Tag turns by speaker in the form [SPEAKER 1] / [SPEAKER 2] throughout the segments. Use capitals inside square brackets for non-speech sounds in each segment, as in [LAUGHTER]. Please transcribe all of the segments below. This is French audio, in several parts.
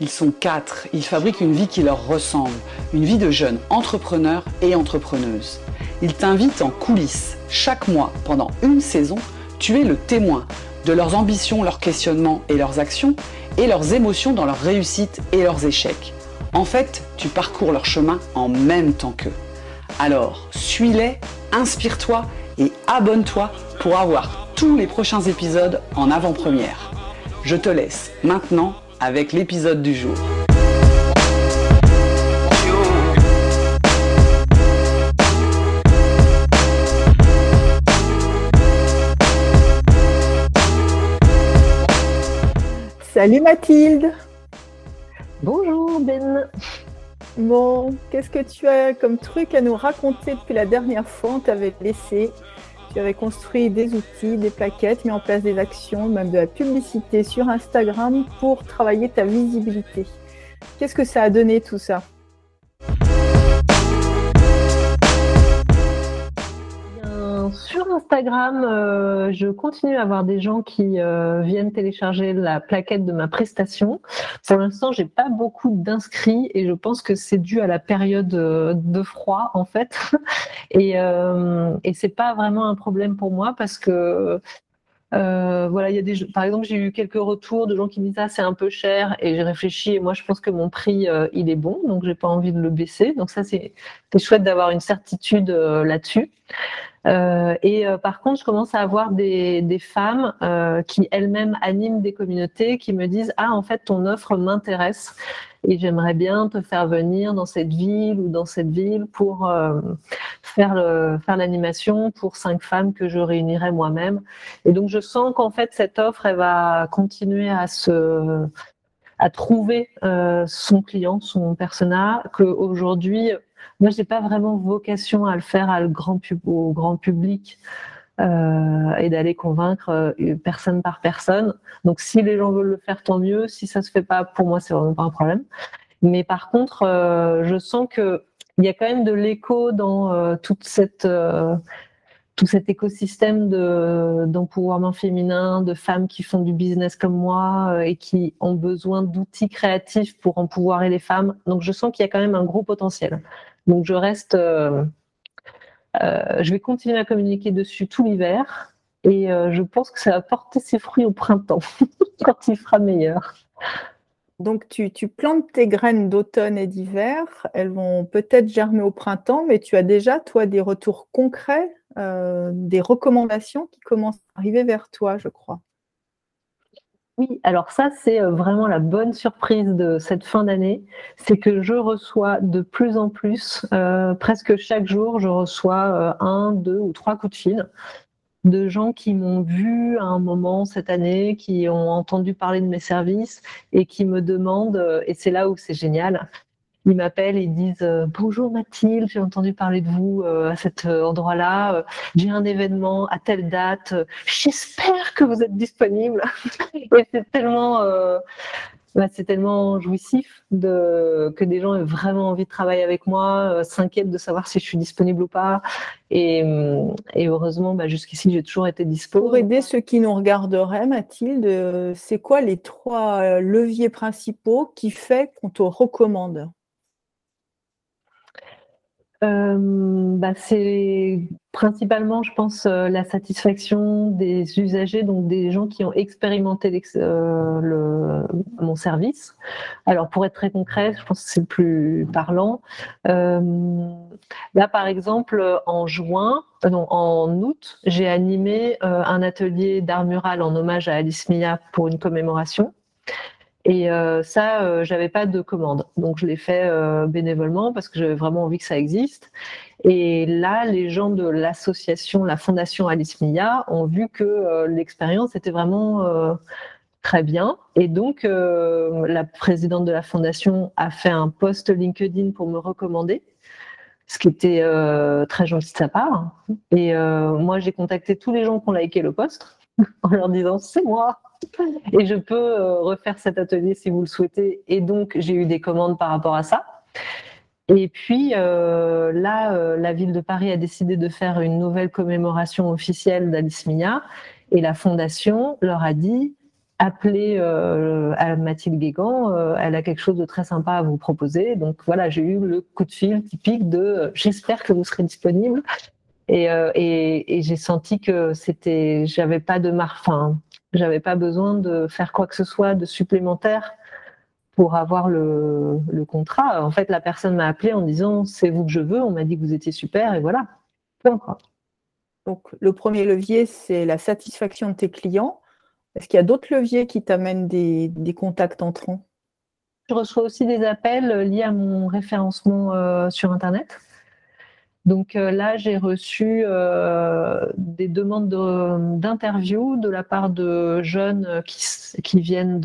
[SPEAKER 1] Ils sont quatre, ils fabriquent une vie qui leur ressemble, une vie de jeunes entrepreneurs et entrepreneuses. Ils t'invitent en coulisses. Chaque mois, pendant une saison, tu es le témoin de leurs ambitions, leurs questionnements et leurs actions, et leurs émotions dans leurs réussites et leurs échecs. En fait, tu parcours leur chemin en même temps qu'eux. Alors, suis-les, inspire-toi et abonne-toi pour avoir tous les prochains épisodes en avant-première. Je te laisse maintenant avec l'épisode du jour.
[SPEAKER 2] Salut Mathilde.
[SPEAKER 3] Bonjour Ben.
[SPEAKER 2] Bon, qu'est-ce que tu as comme truc à nous raconter depuis la dernière fois? On t'avait laissé. Tu avais construit des outils, des plaquettes, mis en place des actions, même de la publicité sur Instagram pour travailler ta visibilité. Qu'est-ce que ça a donné tout ça?
[SPEAKER 3] Instagram, euh, je continue à avoir des gens qui euh, viennent télécharger la plaquette de ma prestation. Pour l'instant, j'ai pas beaucoup d'inscrits et je pense que c'est dû à la période euh, de froid en fait. [LAUGHS] et et c'est pas vraiment un problème pour moi parce que voilà, il y a des, par exemple, j'ai eu quelques retours de gens qui me disent ah c'est un peu cher et j'ai réfléchi et moi je pense que mon prix il est bon donc j'ai pas envie de le baisser donc ça c'est chouette d'avoir une certitude là-dessus. Euh, et euh, par contre, je commence à avoir des, des femmes euh, qui elles-mêmes animent des communautés, qui me disent ah en fait ton offre m'intéresse et j'aimerais bien te faire venir dans cette ville ou dans cette ville pour euh, faire le, faire l'animation pour cinq femmes que je réunirai moi-même. Et donc je sens qu'en fait cette offre elle va continuer à se à trouver euh, son client, son persona, qu'aujourd'hui moi, j'ai pas vraiment vocation à le faire au grand public euh, et d'aller convaincre euh, personne par personne. Donc, si les gens veulent le faire, tant mieux. Si ça se fait pas, pour moi, c'est vraiment pas un problème. Mais par contre, euh, je sens que il y a quand même de l'écho dans euh, toute cette euh, tout cet écosystème de d'empouvoirment féminin, de femmes qui font du business comme moi et qui ont besoin d'outils créatifs pour empouvoirer les femmes. Donc je sens qu'il y a quand même un gros potentiel. Donc je reste, euh, euh, je vais continuer à communiquer dessus tout l'hiver et euh, je pense que ça va porter ses fruits au printemps [LAUGHS] quand il fera meilleur.
[SPEAKER 2] Donc tu, plantes tes graines d'automne et d'hiver, elles vont peut-être germer au printemps, mais tu as déjà, toi, des retours concrets, des recommandations qui commencent à arriver vers toi, je crois.
[SPEAKER 3] Oui, alors ça, c'est euh, vraiment la bonne surprise de cette fin d'année. C'est que je reçois de plus en plus, euh, presque chaque jour, je reçois euh, un, deux ou trois coups de fil de gens qui m'ont vu à un moment cette année, qui ont entendu parler de mes services et qui me demandent, et c'est là où c'est génial, ils m'appellent et ils disent euh, bonjour Mathilde, j'ai entendu parler de vous euh, à cet euh, endroit-là, j'ai un événement à telle date, j'espère que vous êtes disponible. [LAUGHS] et c'est tellement bah, c'est tellement jouissif de, que des gens aient vraiment envie de travailler avec moi, s'inquiètent de savoir si je suis disponible ou pas. Et, heureusement, bah, jusqu'ici, j'ai toujours été disponible.
[SPEAKER 2] Pour aider ceux qui nous regarderaient, Mathilde, c'est quoi les trois leviers principaux qui fait qu'on te recommande?
[SPEAKER 3] Bah, c'est principalement, je pense, euh, la satisfaction des usagers, donc des gens qui ont expérimenté euh, mon service. Alors, pour être très concret, je pense que c'est le plus parlant. là, par exemple, en juin, non, en août, j'ai animé un atelier d'art mural en hommage à Alice Mia pour une commémoration. Et euh, ça, euh, j'avais pas de commande. Donc je l'ai fait euh, bénévolement parce que j'avais vraiment envie que ça existe. Et là, les gens de l'association, la fondation Alice Mia, ont vu que euh, l'expérience était vraiment très bien. Et donc, la présidente de la fondation a fait un post LinkedIn pour me recommander ce qui était très gentil de sa part. Et moi, j'ai contacté tous les gens qui ont liké le post [LAUGHS] en leur disant c'est moi. [LAUGHS] Et je peux euh, refaire cet atelier si vous le souhaitez. Et donc, j'ai eu des commandes par rapport à ça. Et puis euh, là, euh, la ville de Paris a décidé de faire une nouvelle commémoration officielle d'Alice Mia. Et la fondation leur a dit appelez Mathilde Guégan, elle a quelque chose de très sympa à vous proposer. Donc voilà, j'ai eu le coup de fil typique de j'espère que vous serez disponible. Et, j'ai senti que c'était, j'avais pas de mar, enfin, j'avais pas besoin de faire quoi que ce soit de supplémentaire pour avoir le, le contrat. En fait, la personne m'a appelé en disant c'est vous que je veux. On m'a dit que vous étiez super et voilà.
[SPEAKER 2] Donc, le premier levier, c'est la satisfaction de tes clients. Est-ce qu'il y a d'autres leviers qui t'amènent des, des, contacts entrants?
[SPEAKER 3] Je reçois aussi des appels liés à mon référencement euh, sur Internet. Donc euh, là, j'ai reçu euh, des demandes d'interview de, la part de jeunes qui, qui viennent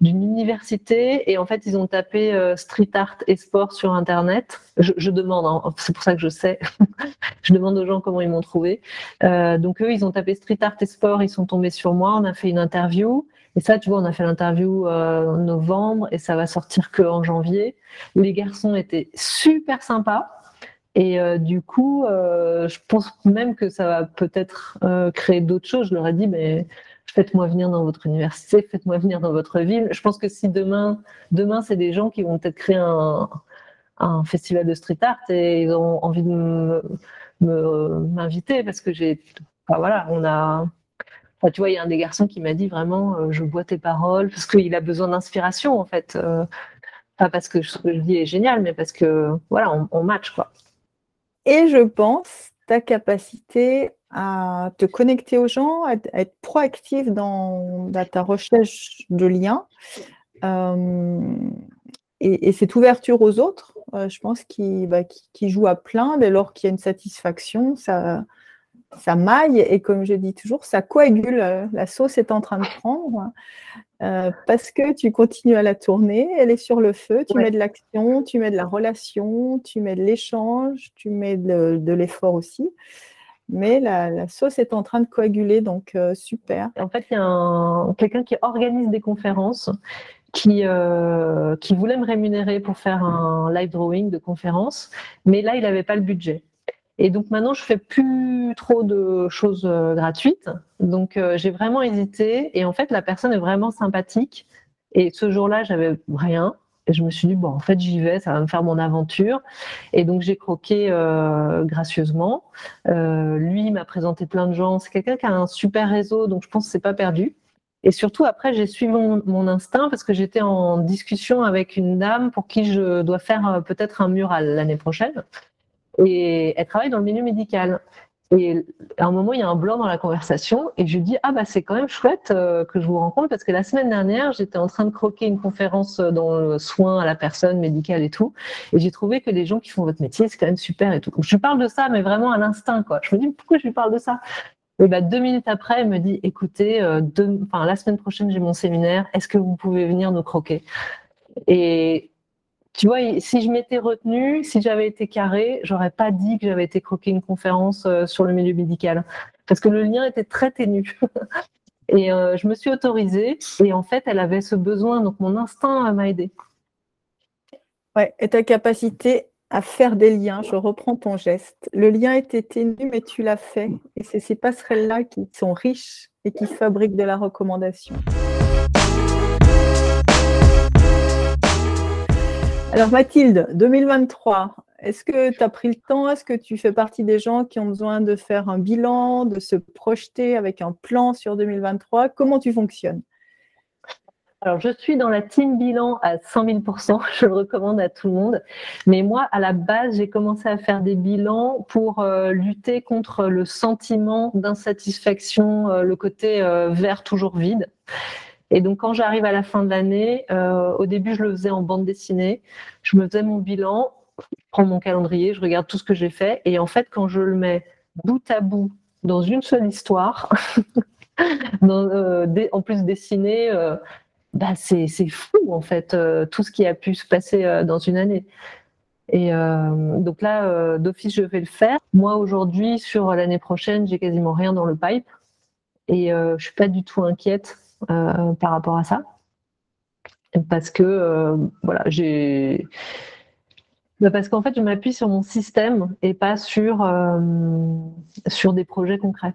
[SPEAKER 3] d'une université et en fait ils ont tapé euh, street art et sport sur internet. Je, demande, hein, c'est pour ça que je sais. [LAUGHS] je demande aux gens comment ils m'ont trouvé. Euh, donc eux ils ont tapé street art et sport, ils sont tombés sur moi. On a fait une interview et ça tu vois on a fait l'interview euh, en novembre et ça va sortir que en janvier. Les garçons étaient super sympas. Et du coup, je pense même que ça va peut-être créer d'autres choses. Je leur ai dit, mais faites-moi venir dans votre université, faites-moi venir dans votre ville. Je pense que si demain, demain c'est des gens qui vont peut-être créer un, festival de street art et ils ont envie de m'inviter parce que j'ai, voilà, on a, tu vois, il y a un des garçons qui m'a dit vraiment, euh, je bois tes paroles parce qu'il a besoin d'inspiration en fait, euh, pas parce que ce que je dis est génial, mais parce que voilà, on, match quoi.
[SPEAKER 2] Et je pense ta capacité à te connecter aux gens, à, être proactif dans, ta recherche de liens. Euh, et, cette ouverture aux autres, euh, je pense, qui, bah, qui, joue à plein dès lors qu'il y a une satisfaction, ça, ça maille et comme je dis toujours, ça coagule. Euh, la sauce est en train de prendre parce que tu continues à la tourner, elle est sur le feu, tu mets de l'action, tu mets de la relation, tu mets de l'échange, tu mets de l'effort aussi mais la, sauce est en train de coaguler, donc euh, super.
[SPEAKER 3] En fait, il y a quelqu'un qui organise des conférences, qui, euh, qui voulait me rémunérer pour faire un live drawing de conférence, mais là, il n'avait pas le budget. Et donc maintenant, je fais plus trop de choses euh, gratuites. Donc j'ai vraiment hésité. Et en fait, la personne est vraiment sympathique. Et ce jour-là, j'avais rien. Et je me suis dit, bon, en fait, j'y vais, ça va me faire mon aventure. Et donc, j'ai croqué euh, gracieusement. Euh, lui m'a présenté plein de gens. C'est quelqu'un qui a un super réseau, donc je pense que c'est pas perdu. Et surtout, après, j'ai suivi mon, instinct parce que j'étais en discussion avec une dame pour qui je dois faire euh, peut-être un mural l'année prochaine. Et elle travaille dans le milieu médical. Et à un moment, il y a un blanc dans la conversation et je dis ah bah c'est quand même chouette euh, que je vous rencontre parce que la semaine dernière, j'étais en train de croquer une conférence dans le soin à la personne médicale et tout, et j'ai trouvé que les gens qui font votre métier, c'est quand même super et tout. Je parle de ça, mais vraiment à l'instinct quoi. Je me dis pourquoi je lui parle de ça? Et bah, deux minutes après, elle me dit écoutez, euh, enfin, la semaine prochaine, j'ai mon séminaire, est-ce que vous pouvez venir nous croquer? Et tu vois, si je m'étais retenue, si j'avais été carré, j'aurais pas dit que j'avais été croquer une conférence euh, sur le milieu médical. Parce que le lien était très ténu. [LAUGHS] et euh, je me suis autorisée. Et en fait, elle avait ce besoin. Donc, mon instinct m'a aidé.
[SPEAKER 2] Ouais, et ta capacité à faire des liens, je reprends ton geste. Le lien était ténu, mais tu l'as fait. Et c'est ces passerelles-là qui sont riches et qui fabriquent de la recommandation. Alors Mathilde, 2023, est-ce que tu as pris le temps? Est-ce que tu fais partie des gens qui ont besoin de faire un bilan, de se projeter avec un plan sur 2023 Comment tu fonctionnes?
[SPEAKER 3] Alors, je suis dans la team bilan à 100 000% [LAUGHS] je le recommande à tout le monde. Mais moi, à la base, j'ai commencé à faire des bilans pour euh, lutter contre le sentiment d'insatisfaction, euh, le côté euh, vert toujours vide. Et donc, quand j'arrive à la fin de l'année, euh, au début, je le faisais en bande dessinée. Je me faisais mon bilan, je prends mon calendrier, je regarde tout ce que j'ai fait. Et en fait, quand je le mets bout à bout dans une seule histoire, [LAUGHS] euh, en plus dessiné, euh, bah c'est fou, en fait, tout ce qui a pu se passer dans une année. Et donc là, d'office, je vais le faire. Moi, aujourd'hui, sur l'année prochaine, j'ai quasiment rien dans le pipe. Et je suis pas du tout inquiète euh, par rapport à ça. Parce que, euh, voilà, j'ai. Bah, parce qu'en fait, je m'appuie sur mon système et pas sur, euh, sur des projets concrets.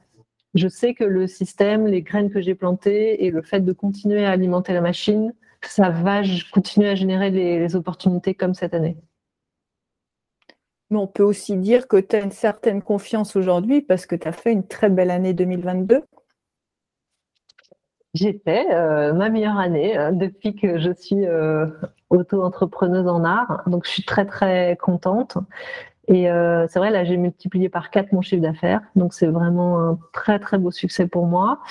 [SPEAKER 3] je sais que le système, les graines que j'ai plantées et le fait de continuer à alimenter la machine, ça va continuer à générer les, opportunités comme cette année.
[SPEAKER 2] Mais on peut aussi dire que tu as une certaine confiance aujourd'hui parce que tu as fait une très belle année 2022.
[SPEAKER 3] J'ai fait euh, ma meilleure année euh, depuis que je suis euh, auto-entrepreneuse en art. Donc, je suis très, très contente. Et c'est vrai, là, j'ai multiplié par quatre mon chiffre d'affaires. Donc, c'est vraiment un très, très beau succès pour moi.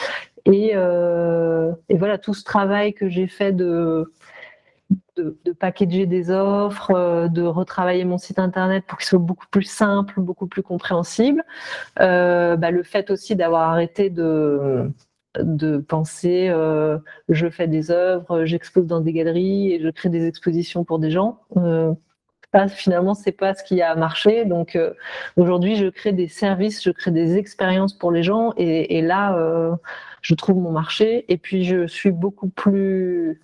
[SPEAKER 3] Et, voilà, tout ce travail que j'ai fait de, de, packager des offres, de retravailler mon site internet pour qu'il soit beaucoup plus simple, beaucoup plus compréhensible. Bah, le fait aussi d'avoir arrêté de de penser euh, je fais des œuvres, j'expose dans des galeries et je crée des expositions pour des gens. Euh, finalement, c'est pas ce qui a marché. Donc euh, aujourd'hui, je crée des services, je crée des expériences pour les gens, et, là, euh, je trouve mon marché. Et puis, je suis beaucoup plus,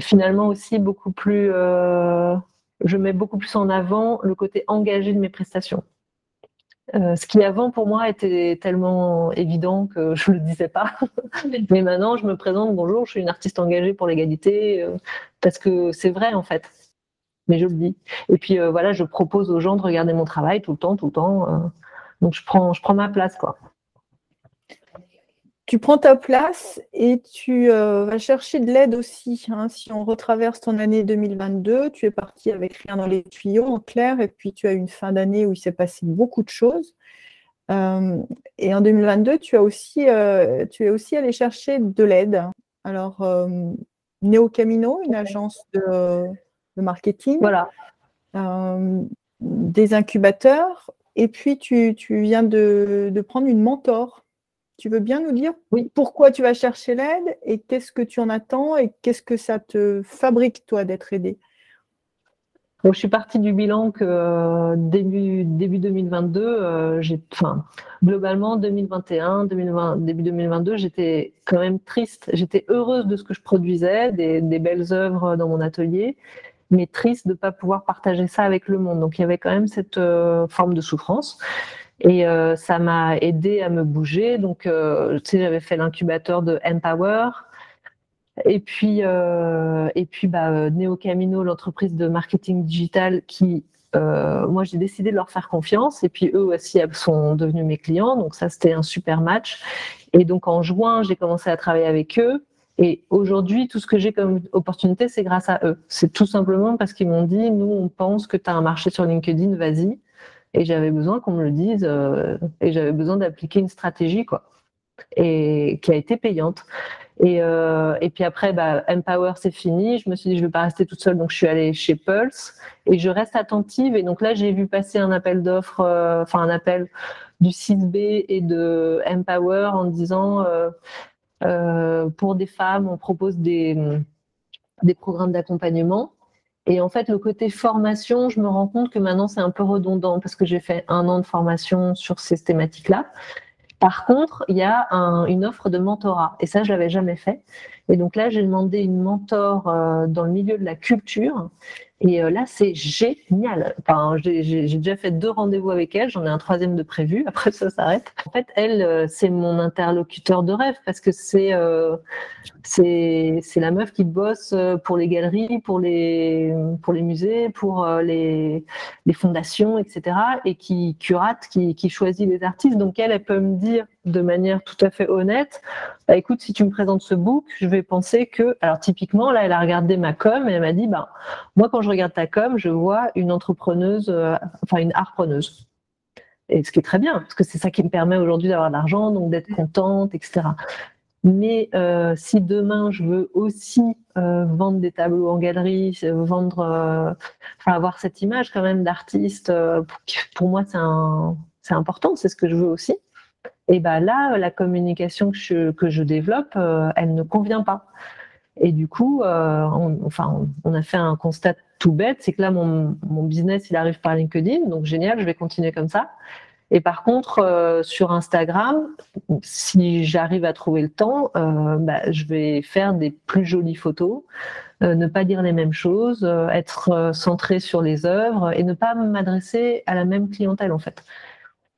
[SPEAKER 3] finalement aussi beaucoup plus, je mets beaucoup plus en avant le côté engagé de mes prestations. Ce qui avant pour moi était tellement évident que je le disais pas. [LAUGHS] Mais maintenant, je me présente, bonjour, je suis une artiste engagée pour l'égalité, parce que c'est vrai en fait mais je le dis. Et puis euh, voilà, je propose aux gens de regarder mon travail tout le temps, tout le temps. Euh. donc je prends, je prends ma place, quoi.
[SPEAKER 2] Tu prends ta place et tu euh, vas chercher de l'aide aussi. Hein. Si on retraverse ton année 2022, tu es parti avec rien dans les tuyaux, en clair, et puis tu as une fin d'année où il s'est passé beaucoup de choses. et en 2022, tu, as aussi, tu es aussi allé chercher de l'aide. Alors, Neo Camino, une agence de, marketing,
[SPEAKER 3] voilà.
[SPEAKER 2] Euh, des incubateurs, et puis tu, viens de, prendre une mentor. Tu veux bien nous dire
[SPEAKER 3] oui.
[SPEAKER 2] pourquoi tu vas chercher l'aide et qu'est-ce que tu en attends et qu'est-ce que ça te fabrique, toi, d'être aidé
[SPEAKER 3] je suis partie du bilan que euh, début, début 2022, euh, j'ai, enfin, globalement 2021, 2020, début 2022, j'étais quand même triste. J'étais heureuse de ce que je produisais, des, des belles œuvres dans mon atelier, mais triste de ne pas pouvoir partager ça avec le monde. Donc il y avait quand même cette euh, forme de souffrance. Et euh, ça m'a aidé à me bouger. Donc, euh, tu sais, j'avais fait l'incubateur de Empower. Et puis, et puis bah, Neo Camino, l'entreprise de marketing digital qui, moi, j'ai décidé de leur faire confiance. Et puis, eux aussi sont devenus mes clients. Donc, ça, c'était un super match. Et donc, en juin, j'ai commencé à travailler avec eux. Et aujourd'hui, tout ce que j'ai comme opportunité, c'est grâce à eux. C'est tout simplement parce qu'ils m'ont dit, nous, on pense que tu as un marché sur LinkedIn, vas-y. Et j'avais besoin qu'on me le dise euh, et j'avais besoin d'appliquer une stratégie, quoi. Et qui a été payante. Et, euh, et puis après, bah, Empower, c'est fini. Je me suis dit, je vais pas rester toute seule. Donc, je suis allée chez Pulse et je reste attentive. Et donc là, j'ai vu passer un appel d'offres, euh, enfin, un appel du 6B et de Empower en disant euh, pour des femmes, on propose des, des programmes d'accompagnement. Et en fait, le côté formation, je me rends compte que maintenant, c'est un peu redondant parce que j'ai fait un an de formation sur ces thématiques-là. Par contre, il y a une offre de mentorat et ça, je l'avais jamais fait. Et donc là, j'ai demandé une mentor euh, dans le milieu de la culture et euh, là, c'est génial. Enfin, j'ai déjà fait deux rendez-vous avec elle, j'en ai un troisième de prévu, [LAUGHS] après ça s'arrête. En fait, elle, euh, c'est mon interlocuteur de rêve parce que c'est euh, la meuf qui bosse pour les galeries, pour les, pour les musées, pour les, les fondations, etc. et qui curate, qui choisit les artistes. Donc elle, elle peut me dire de manière tout à fait honnête, bah, écoute, si tu me présentes ce book, je vais penser que, alors typiquement, là, elle a regardé ma com et elle m'a dit, bah, moi, quand je regarde ta com, je vois une entrepreneuse, euh, enfin une artpreneuse. Et ce qui est très bien, parce que c'est ça qui me permet aujourd'hui d'avoir de l'argent, donc d'être contente, etc. Mais euh, si demain je veux aussi euh, vendre des tableaux en galerie, vendre, enfin avoir cette image quand même d'artiste, pour, moi c'est important, c'est ce que je veux aussi. Et ben là, la communication que je, développe, euh, elle ne convient pas. Et du coup, euh, on, enfin, on a fait un constat tout bête, c'est que là, mon, business, il arrive par LinkedIn, donc génial, je vais continuer comme ça. Et par contre, euh, sur Instagram, si j'arrive à trouver le temps, bah, je vais faire des plus jolies photos, ne pas dire les mêmes choses, être centré sur les œuvres et ne pas m'adresser à la même clientèle en fait.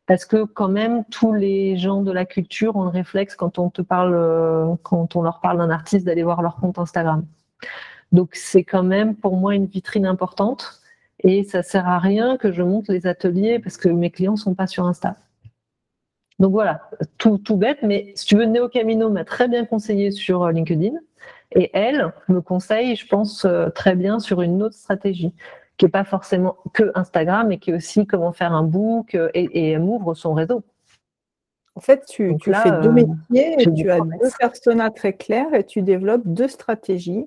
[SPEAKER 3] Parce que quand même tous les gens de la culture ont le réflexe quand on te parle, euh, quand on leur parle d'un artiste, d'aller voir leur compte Instagram. Donc c'est quand même pour moi une vitrine importante et ça sert à rien que je monte les ateliers parce que mes clients sont pas sur Insta. Donc voilà, tout, tout bête, mais si tu veux, Neo Camino m'a très bien conseillé sur euh, LinkedIn et elle me conseille, je pense, euh, très bien sur une autre stratégie qui n'est pas forcément que Instagram, mais qui est aussi comment faire un book euh, et, elle m'ouvre son réseau.
[SPEAKER 2] En fait, tu, tu fais deux métiers, et tu as deux personas très clairs et tu développes deux stratégies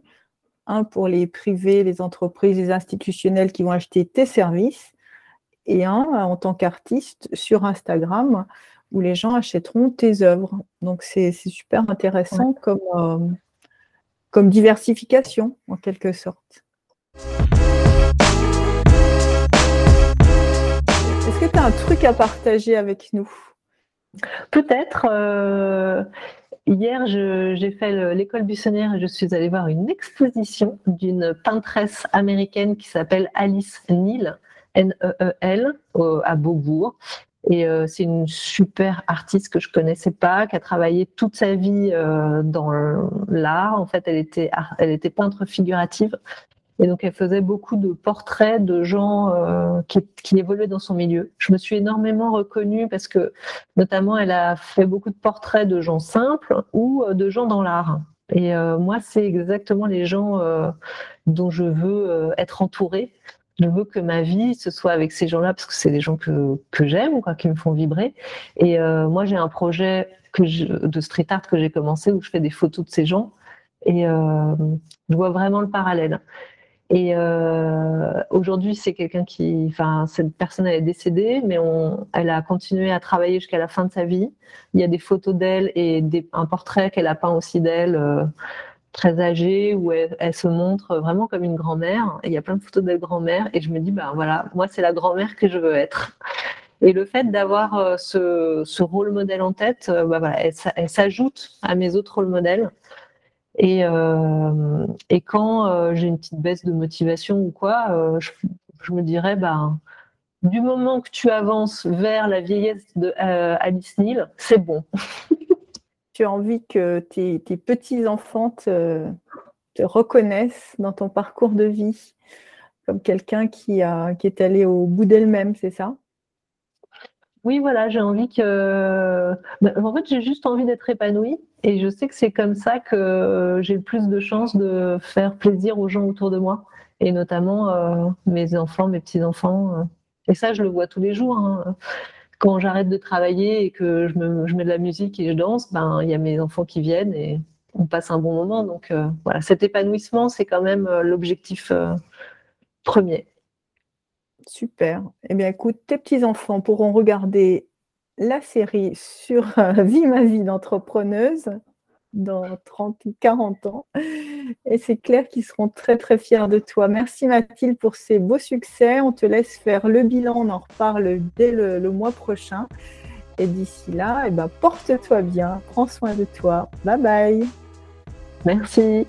[SPEAKER 2] un pour les privés, les entreprises, les institutionnels qui vont acheter tes services, et un en tant qu'artiste sur Instagram où les gens achèteront tes œuvres. Donc c'est super intéressant comme, euh, comme diversification en quelque sorte. Est-ce que tu as un truc à partager avec nous?
[SPEAKER 3] Peut-être. Euh, Hier, j'ai fait l'école buissonnière et je suis allée voir une exposition d'une peintresse américaine qui s'appelle Alice Neal, N-E-E-L, à Beaubourg. Et euh, c'est une super artiste que je connaissais pas, qui a travaillé toute sa vie euh, dans l'art. En fait, elle était, elle était peintre figurative et donc, elle faisait beaucoup de portraits de gens euh, qui, qui, évoluaient dans son milieu. Je me suis énormément reconnue parce que, notamment, elle a fait beaucoup de portraits de gens simples ou euh, de gens dans l'art. Et euh, moi, c'est exactement les gens euh, dont je veux euh, être entourée. Je veux que ma vie ce soit avec ces gens-là parce que c'est des gens que, que j'aime, quoi, qui me font vibrer. Et moi, j'ai un projet que je, de street art que j'ai commencé où je fais des photos de ces gens. Et je vois vraiment le parallèle. Et euh, aujourd'hui, c'est quelqu'un qui, enfin, cette personne elle est décédée, mais on, elle a continué à travailler jusqu'à la fin de sa vie. Il y a des photos d'elle et des, un portrait qu'elle a peint aussi d'elle, euh, très âgée, où elle, se montre vraiment comme une grand-mère. Il y a plein de photos d'elle grand-mère, et je me dis, ben voilà, moi c'est la grand-mère que je veux être. Et le fait d'avoir euh, ce, ce, rôle modèle en tête, ben voilà, elle, elle s'ajoute à mes autres rôles modèles. Et, euh, et quand euh, j'ai une petite baisse de motivation ou quoi, euh, je, je, me dirais, ben, du moment que tu avances vers la vieillesse de Alice Neal, c'est bon. [LAUGHS]
[SPEAKER 2] tu as envie que tes, tes petits-enfants te, te, reconnaissent dans ton parcours de vie comme quelqu'un qui, a, qui est allé au bout d'elle-même, c'est ça?
[SPEAKER 3] Oui, voilà, j'ai envie que. Bah, en fait, j'ai juste envie d'être épanouie et je sais que c'est comme ça que j'ai le plus de chances de faire plaisir aux gens autour de moi et notamment euh, mes enfants, mes petits-enfants. Euh. Et ça, je le vois tous les jours. Hein. Quand j'arrête de travailler et que je, me, je, mets de la musique et je danse, ben il y a mes enfants qui viennent et on passe un bon moment. Donc euh, voilà, cet épanouissement, c'est quand même l'objectif premier.
[SPEAKER 2] Super. Eh bien, écoute, tes petits-enfants pourront regarder la série sur euh, [LAUGHS] Vie ma vie d'entrepreneuse dans 30 ou 40 ans. Et c'est clair qu'ils seront très, très fiers de toi. Merci Mathilde pour ces beaux succès. On te laisse faire le bilan. On en reparle dès le, mois prochain. Et d'ici là, eh ben, porte-toi bien. Prends soin de toi. Bye bye.
[SPEAKER 3] Merci.